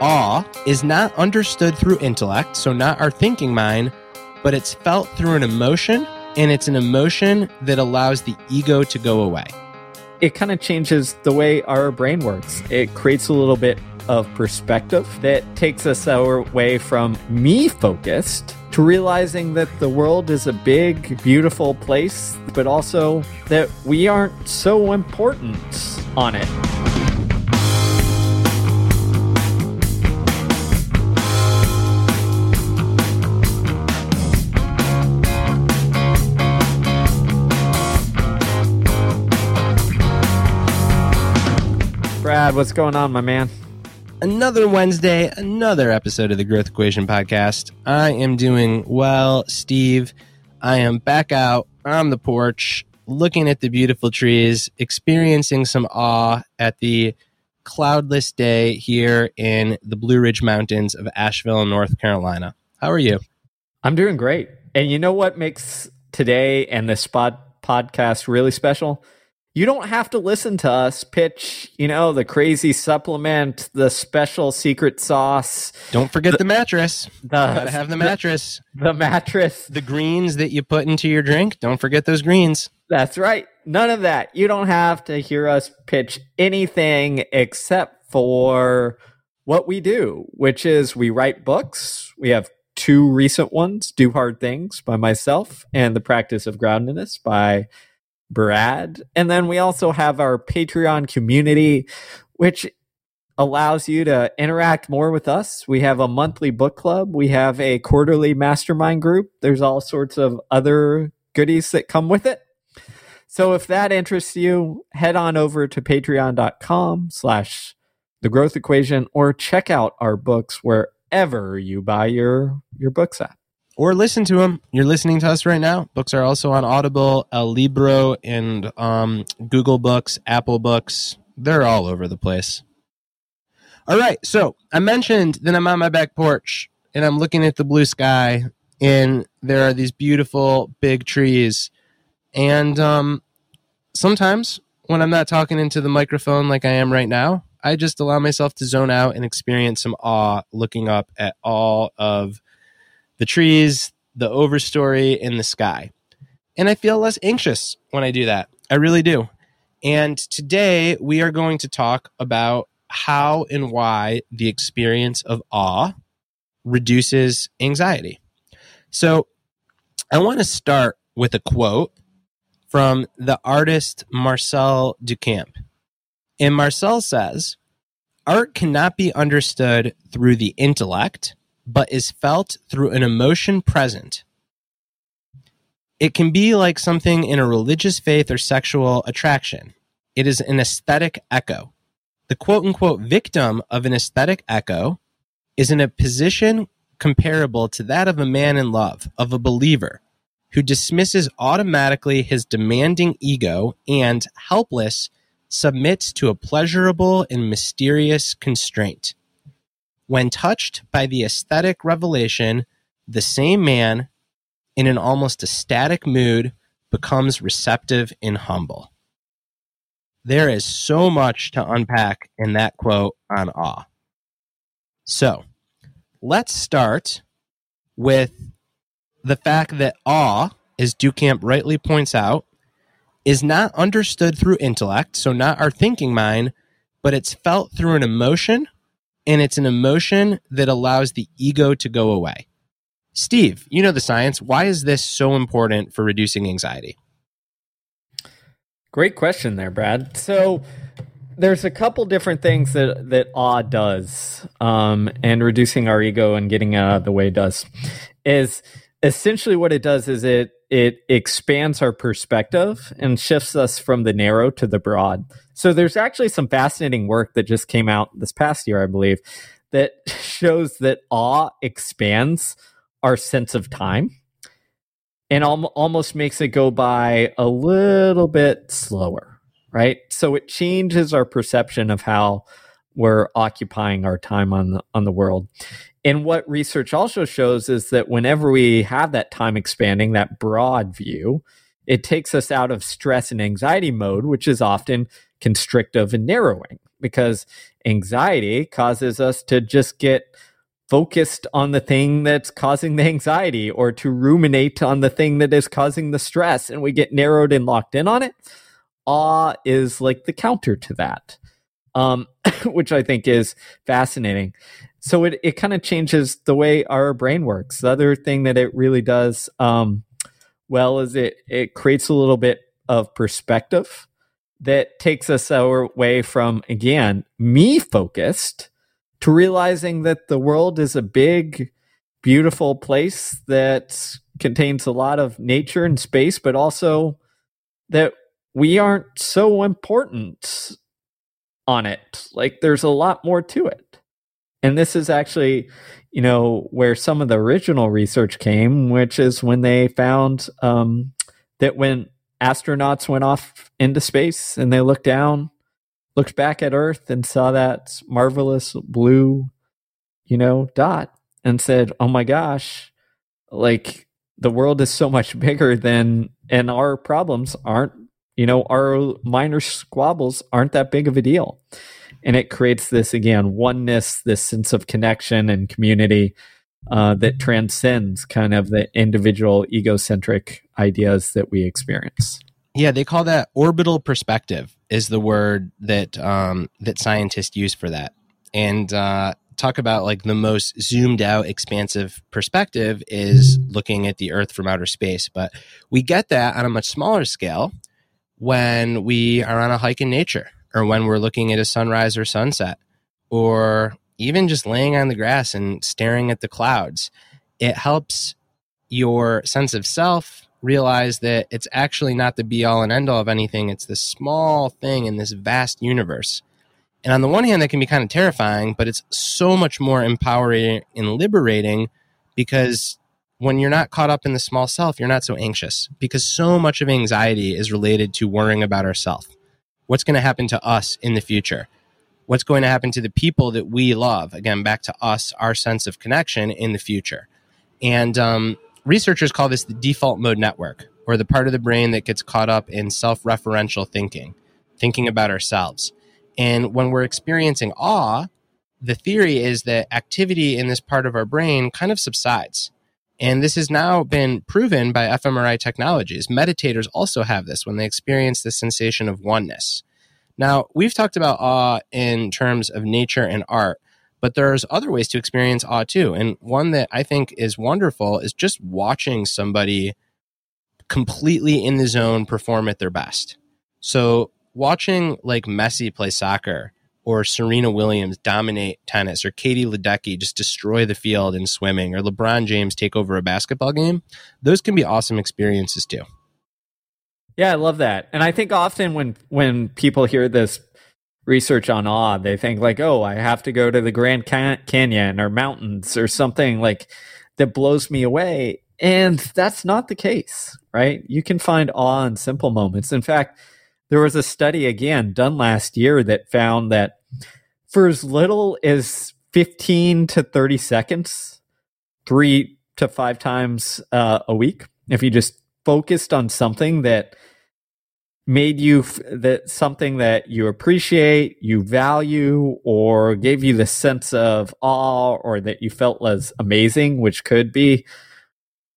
awe is not understood through intellect, so not our thinking mind, but it's felt through an emotion, and it's an emotion that allows the ego to go away. It kind of changes the way our brain works. It creates a little bit of perspective that takes us away from me focused to realizing that the world is a big, beautiful place, but also that we aren't so important on it. Brad, what's going on, my man? Another Wednesday, another episode of the Growth Equation podcast. I am doing well, Steve. I am back out on the porch, looking at the beautiful trees, experiencing some awe at the cloudless day here in the Blue Ridge Mountains of Asheville, North Carolina. How are you? I'm doing great. And you know what makes today and this spot podcast really special? You don't have to listen to us pitch, you know, the crazy supplement, the special secret sauce. Don't forget the, the mattress. The, Gotta have the mattress. The, the mattress. The greens that you put into your drink. Don't forget those greens. That's right. None of that. You don't have to hear us pitch anything except for what we do, which is we write books. We have two recent ones, Do Hard Things by myself and The Practice of Groundedness by Brad. And then we also have our Patreon community, which allows you to interact more with us. We have a monthly book club, we have a quarterly mastermind group. There's all sorts of other goodies that come with it. So if that interests you, head on over to patreon.com slash the growth equation or check out our books wherever you buy your your books at or listen to them. You're listening to us right now. Books are also on Audible, El Libro, and um, Google Books, Apple Books. They're all over the place. All right. So I mentioned that I'm on my back porch and I'm looking at the blue sky, and there are these beautiful big trees. And um, sometimes when I'm not talking into the microphone like I am right now, I just allow myself to zone out and experience some awe looking up at all of the trees, the overstory in the sky. And I feel less anxious when I do that. I really do. And today we are going to talk about how and why the experience of awe reduces anxiety. So I want to start with a quote from the artist Marcel Duchamp. And Marcel says, Art cannot be understood through the intellect, but is felt through an emotion present. It can be like something in a religious faith or sexual attraction. It is an aesthetic echo. The quote unquote victim of an aesthetic echo is in a position comparable to that of a man in love, of a believer, who dismisses automatically his demanding ego and, helpless, submits to a pleasurable and mysterious constraint. When touched by the aesthetic revelation, the same man, in an almost ecstatic mood, becomes receptive and humble. There is so much to unpack in that quote on awe. So, let's start with the fact that awe, as Duchamp rightly points out, is not understood through intellect, so not our thinking mind, but it's felt through an emotion and it's an emotion that allows the ego to go away. Steve, you know the science. Why is this so important for reducing anxiety? Great question there, Brad. So there's a couple different things that that awe does, um, and reducing our ego and getting out of the way does. Is essentially what it does is it it expands our perspective and shifts us from the narrow to the broad. So there's actually some fascinating work that just came out this past year, I believe, that shows that awe expands our sense of time and al- almost makes it go by a little bit slower, right? So it changes our perception of how we're occupying our time on the, on the world. And what research also shows is that whenever we have that time expanding, that broad view, it takes us out of stress and anxiety mode, which is often constrictive and narrowing. Because anxiety causes us to just get focused on the thing that's causing the anxiety or to ruminate on the thing that is causing the stress and we get narrowed and locked in on it. Awe is like the counter to that, um, which I think is fascinating. So it, it kind of changes the way our brain works. The other thing that it really does um, well is it, it creates a little bit of perspective that takes us away from, again, me focused to realizing that the world is a big, beautiful place that contains a lot of nature and space, but also that we aren't so important on it. Like there's a lot more to it. And this is actually, you know, where some of the original research came, which is when they found um, that when astronauts went off into space and they looked down looked back at Earth and saw that marvelous blue, you know, dot and said, "Oh my gosh, like the world is so much bigger than and our problems aren't, you know, our minor squabbles aren't that big of a deal." And it creates this again oneness, this sense of connection and community uh, that transcends kind of the individual egocentric ideas that we experience. Yeah, they call that orbital perspective is the word that um, that scientists use for that, and uh, talk about like the most zoomed out, expansive perspective is looking at the Earth from outer space. But we get that on a much smaller scale when we are on a hike in nature, or when we're looking at a sunrise or sunset, or even just laying on the grass and staring at the clouds. It helps your sense of self realize that it's actually not the be all and end all of anything. It's this small thing in this vast universe. And on the one hand, that can be kind of terrifying, but it's so much more empowering and liberating because when you're not caught up in the small self, you're not so anxious because so much of anxiety is related to worrying about ourselves. What's going to happen to us in the future? What's going to happen to the people that we love? Again, back to us, our sense of connection in the future. And um, researchers call this the default mode network, or the part of the brain that gets caught up in self referential thinking, thinking about ourselves. And when we're experiencing awe, the theory is that activity in this part of our brain kind of subsides. And this has now been proven by fMRI technologies. Meditators also have this when they experience the sensation of oneness. Now, we've talked about awe in terms of nature and art, but there's other ways to experience awe too. And one that I think is wonderful is just watching somebody completely in the zone perform at their best. So watching like Messi play soccer or Serena Williams dominate tennis or Katie Ledecky just destroy the field in swimming or LeBron James take over a basketball game, those can be awesome experiences too. Yeah, I love that. And I think often when when people hear this research on awe, they think like, oh, I have to go to the Grand Canyon or mountains or something like that blows me away. And that's not the case, right? You can find awe in simple moments. In fact, there was a study again done last year that found that for as little as 15 to 30 seconds, three to five times uh, a week, if you just focused on something that made you f- that something that you appreciate, you value, or gave you the sense of awe, or that you felt was amazing, which could be,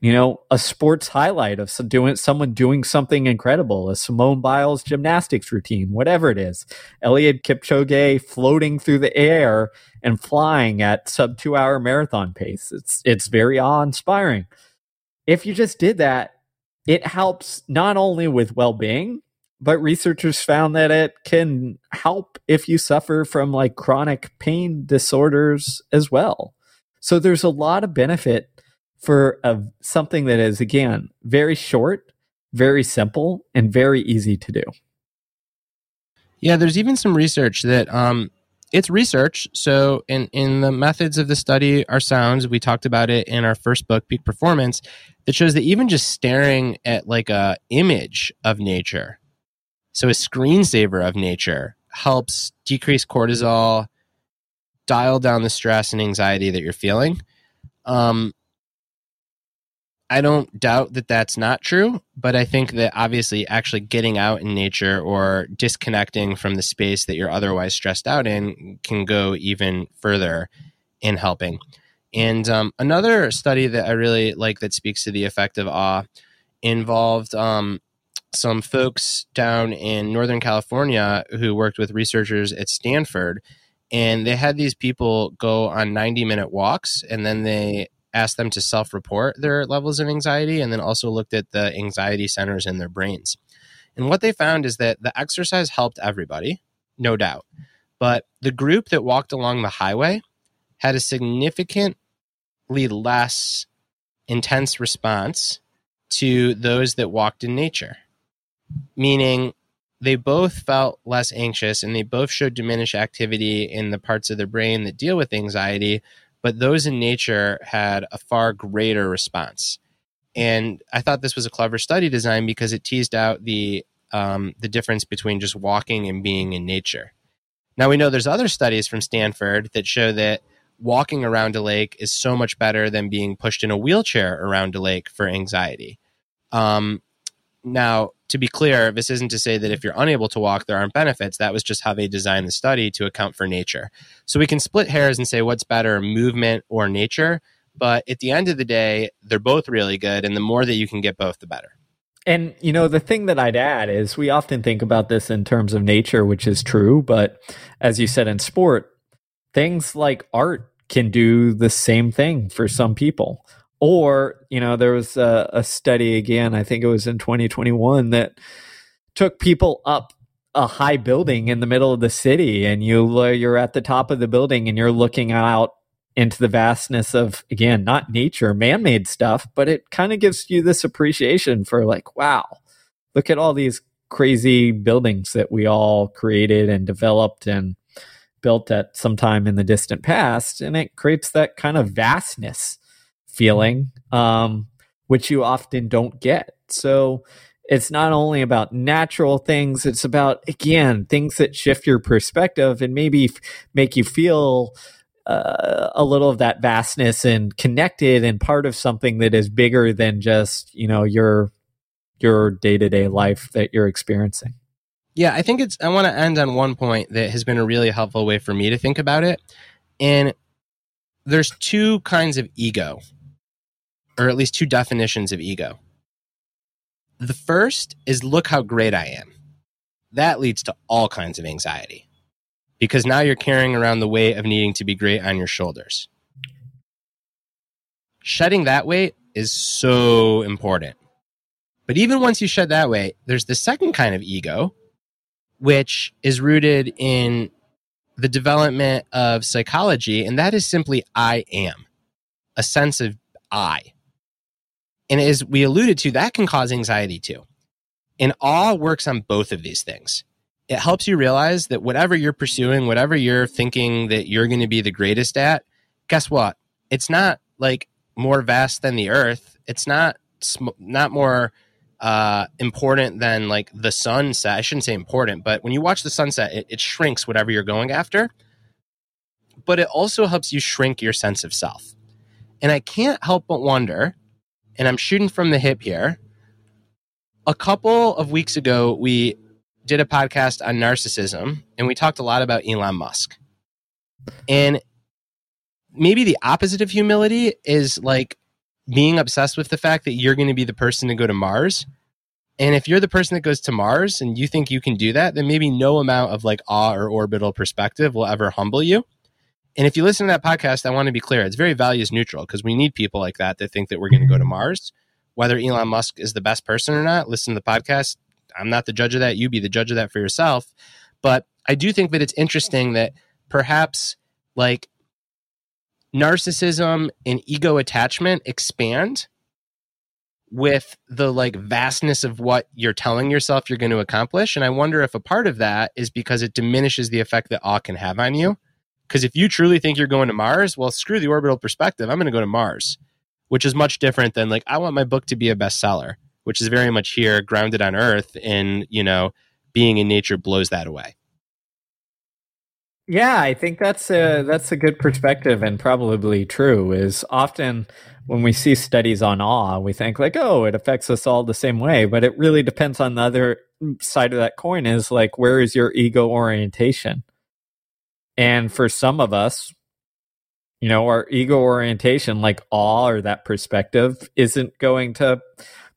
you know, a sports highlight of some doing someone doing something incredible, a Simone Biles gymnastics routine, whatever it is, Eliud Kipchoge floating through the air and flying at sub two hour marathon pace. It's it's very awe inspiring. If you just did that, it helps not only with well being but researchers found that it can help if you suffer from like chronic pain disorders as well. So there's a lot of benefit for a, something that is again very short, very simple, and very easy to do. Yeah, there's even some research that um, it's research. So in in the methods of the study are sounds. We talked about it in our first book, Peak Performance. That shows that even just staring at like a image of nature so a screensaver of nature helps decrease cortisol, dial down the stress and anxiety that you're feeling. Um, I don't doubt that that's not true, but I think that obviously actually getting out in nature or disconnecting from the space that you're otherwise stressed out in can go even further in helping. And um, another study that I really like that speaks to the effect of awe involved um, some folks down in Northern California who worked with researchers at Stanford. And they had these people go on 90 minute walks and then they asked them to self report their levels of anxiety and then also looked at the anxiety centers in their brains. And what they found is that the exercise helped everybody, no doubt. But the group that walked along the highway had a significantly less intense response to those that walked in nature, meaning they both felt less anxious and they both showed diminished activity in the parts of their brain that deal with anxiety, but those in nature had a far greater response. And I thought this was a clever study design because it teased out the um, the difference between just walking and being in nature. Now we know there's other studies from Stanford that show that walking around a lake is so much better than being pushed in a wheelchair around a lake for anxiety. Um, now, to be clear, this isn't to say that if you're unable to walk, there aren't benefits. That was just how they designed the study to account for nature. So we can split hairs and say what's better, movement or nature. But at the end of the day, they're both really good. And the more that you can get both, the better. And, you know, the thing that I'd add is we often think about this in terms of nature, which is true. But as you said in sport, things like art can do the same thing for some people. Or, you know, there was a, a study again, I think it was in 2021, that took people up a high building in the middle of the city and you uh, you're at the top of the building and you're looking out into the vastness of again not nature man-made stuff but it kind of gives you this appreciation for like wow look at all these crazy buildings that we all created and developed and built at some time in the distant past, and it creates that kind of vastness feeling, um, which you often don't get. So it's not only about natural things, it's about, again, things that shift your perspective and maybe f- make you feel uh, a little of that vastness and connected and part of something that is bigger than just, you know, your your day-to-day life that you're experiencing. Yeah, I think it's. I want to end on one point that has been a really helpful way for me to think about it. And there's two kinds of ego, or at least two definitions of ego. The first is look how great I am. That leads to all kinds of anxiety because now you're carrying around the weight of needing to be great on your shoulders. Shedding that weight is so important. But even once you shed that weight, there's the second kind of ego, which is rooted in the development of psychology, and that is simply I am, a sense of I. And as we alluded to, that can cause anxiety too. And awe works on both of these things. It helps you realize that whatever you're pursuing, whatever you're thinking that you're going to be the greatest at, guess what? It's not like more vast than the earth. It's not not more uh, important than like the sunset. I shouldn't say important, but when you watch the sunset, it, it shrinks whatever you're going after. But it also helps you shrink your sense of self. And I can't help but wonder, and I'm shooting from the hip here. A couple of weeks ago, we did a podcast on narcissism, and we talked a lot about Elon Musk. And maybe the opposite of humility is like being obsessed with the fact that you're going to be the person to go to Mars. And if you're the person that goes to Mars and you think you can do that, then maybe no amount of like awe or orbital perspective will ever humble you. And if you listen to that podcast, I want to be clear, it's very values neutral because we need people like that that think that we're going to go to mm-hmm. Mars. Whether Elon Musk is the best person or not, listen to the podcast. I'm not the judge of that. You be the judge of that for yourself. But I do think that it's interesting that perhaps like narcissism and ego attachment expand with the like vastness of what you're telling yourself you're going to accomplish and i wonder if a part of that is because it diminishes the effect that awe can have on you because if you truly think you're going to mars well screw the orbital perspective i'm going to go to mars which is much different than like i want my book to be a bestseller which is very much here grounded on earth and you know being in nature blows that away Yeah, I think that's a that's a good perspective and probably true. Is often when we see studies on awe, we think like, oh, it affects us all the same way, but it really depends on the other side of that coin. Is like, where is your ego orientation? And for some of us, you know, our ego orientation, like awe or that perspective, isn't going to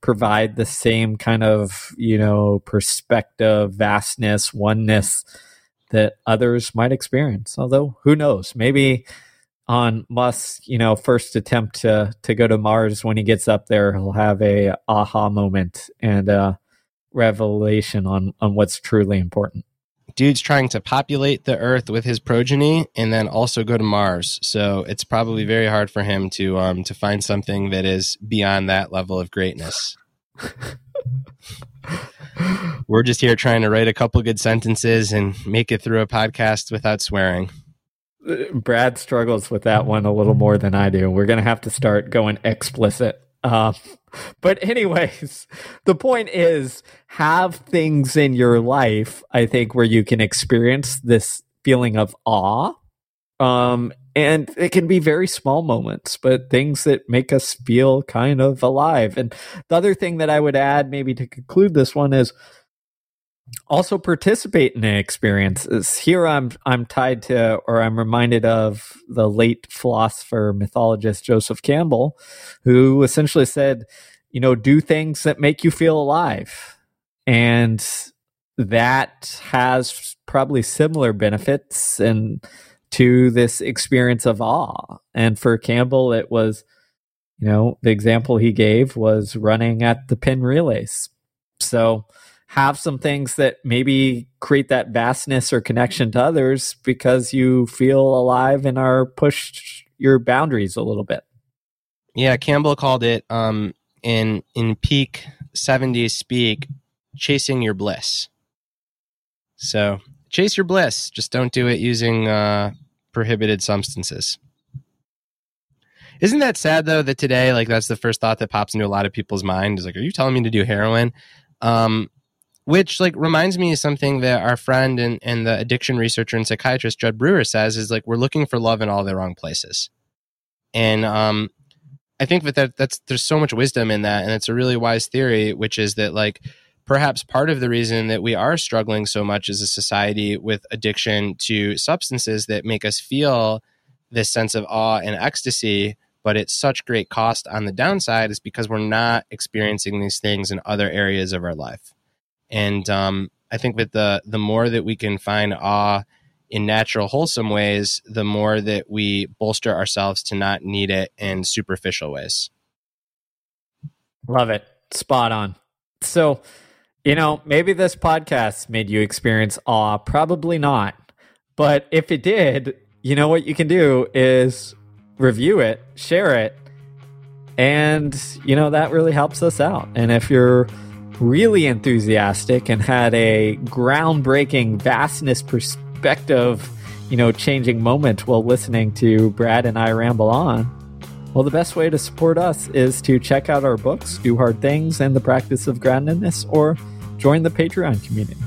provide the same kind of, you know, perspective, vastness, oneness that others might experience. Although, who knows? Maybe on Musk's, you know, first attempt to to go to Mars, when he gets up there, he'll have a aha moment and a revelation on on what's truly important. Dude's trying to populate the Earth with his progeny and then also go to Mars. So it's probably very hard for him to um to find something that is beyond that level of greatness. We're just here trying to write a couple good sentences and make it through a podcast without swearing. Brad struggles with that one a little more than I do. We're going to have to start going explicit. Uh, but, anyways, the point is have things in your life, I think, where you can experience this feeling of awe. Um, and it can be very small moments, but things that make us feel kind of alive. And the other thing that I would add, maybe to conclude this one, is also participate in experiences. Here I'm I'm tied to or I'm reminded of the late philosopher mythologist Joseph Campbell, who essentially said, you know, do things that make you feel alive. And that has probably similar benefits and to this experience of awe. And for Campbell, it was, you know, the example he gave was running at the Penn Relays. So have some things that maybe create that vastness or connection to others because you feel alive and are pushed your boundaries a little bit. Yeah, Campbell called it um, in in peak 70s speak chasing your bliss. So, chase your bliss, just don't do it using uh, prohibited substances. Isn't that sad though that today like that's the first thought that pops into a lot of people's mind is like are you telling me to do heroin? Um, which like reminds me of something that our friend and, and the addiction researcher and psychiatrist Jud Brewer says is like we're looking for love in all the wrong places. And um, i think that, that that's there's so much wisdom in that and it's a really wise theory which is that like perhaps part of the reason that we are struggling so much as a society with addiction to substances that make us feel this sense of awe and ecstasy but it's such great cost on the downside is because we're not experiencing these things in other areas of our life and um, I think that the the more that we can find awe in natural, wholesome ways, the more that we bolster ourselves to not need it in superficial ways. Love it. Spot on. So, you know, maybe this podcast made you experience awe. Probably not. But if it did, you know what you can do is review it, share it, and, you know, that really helps us out. And if you're really enthusiastic and had a groundbreaking vastness perspective, you know, changing moment while listening to Brad and I ramble on, well, the best way to support us is to check out our books, Do Hard Things, and The Practice of Groundedness, or join the Patreon community.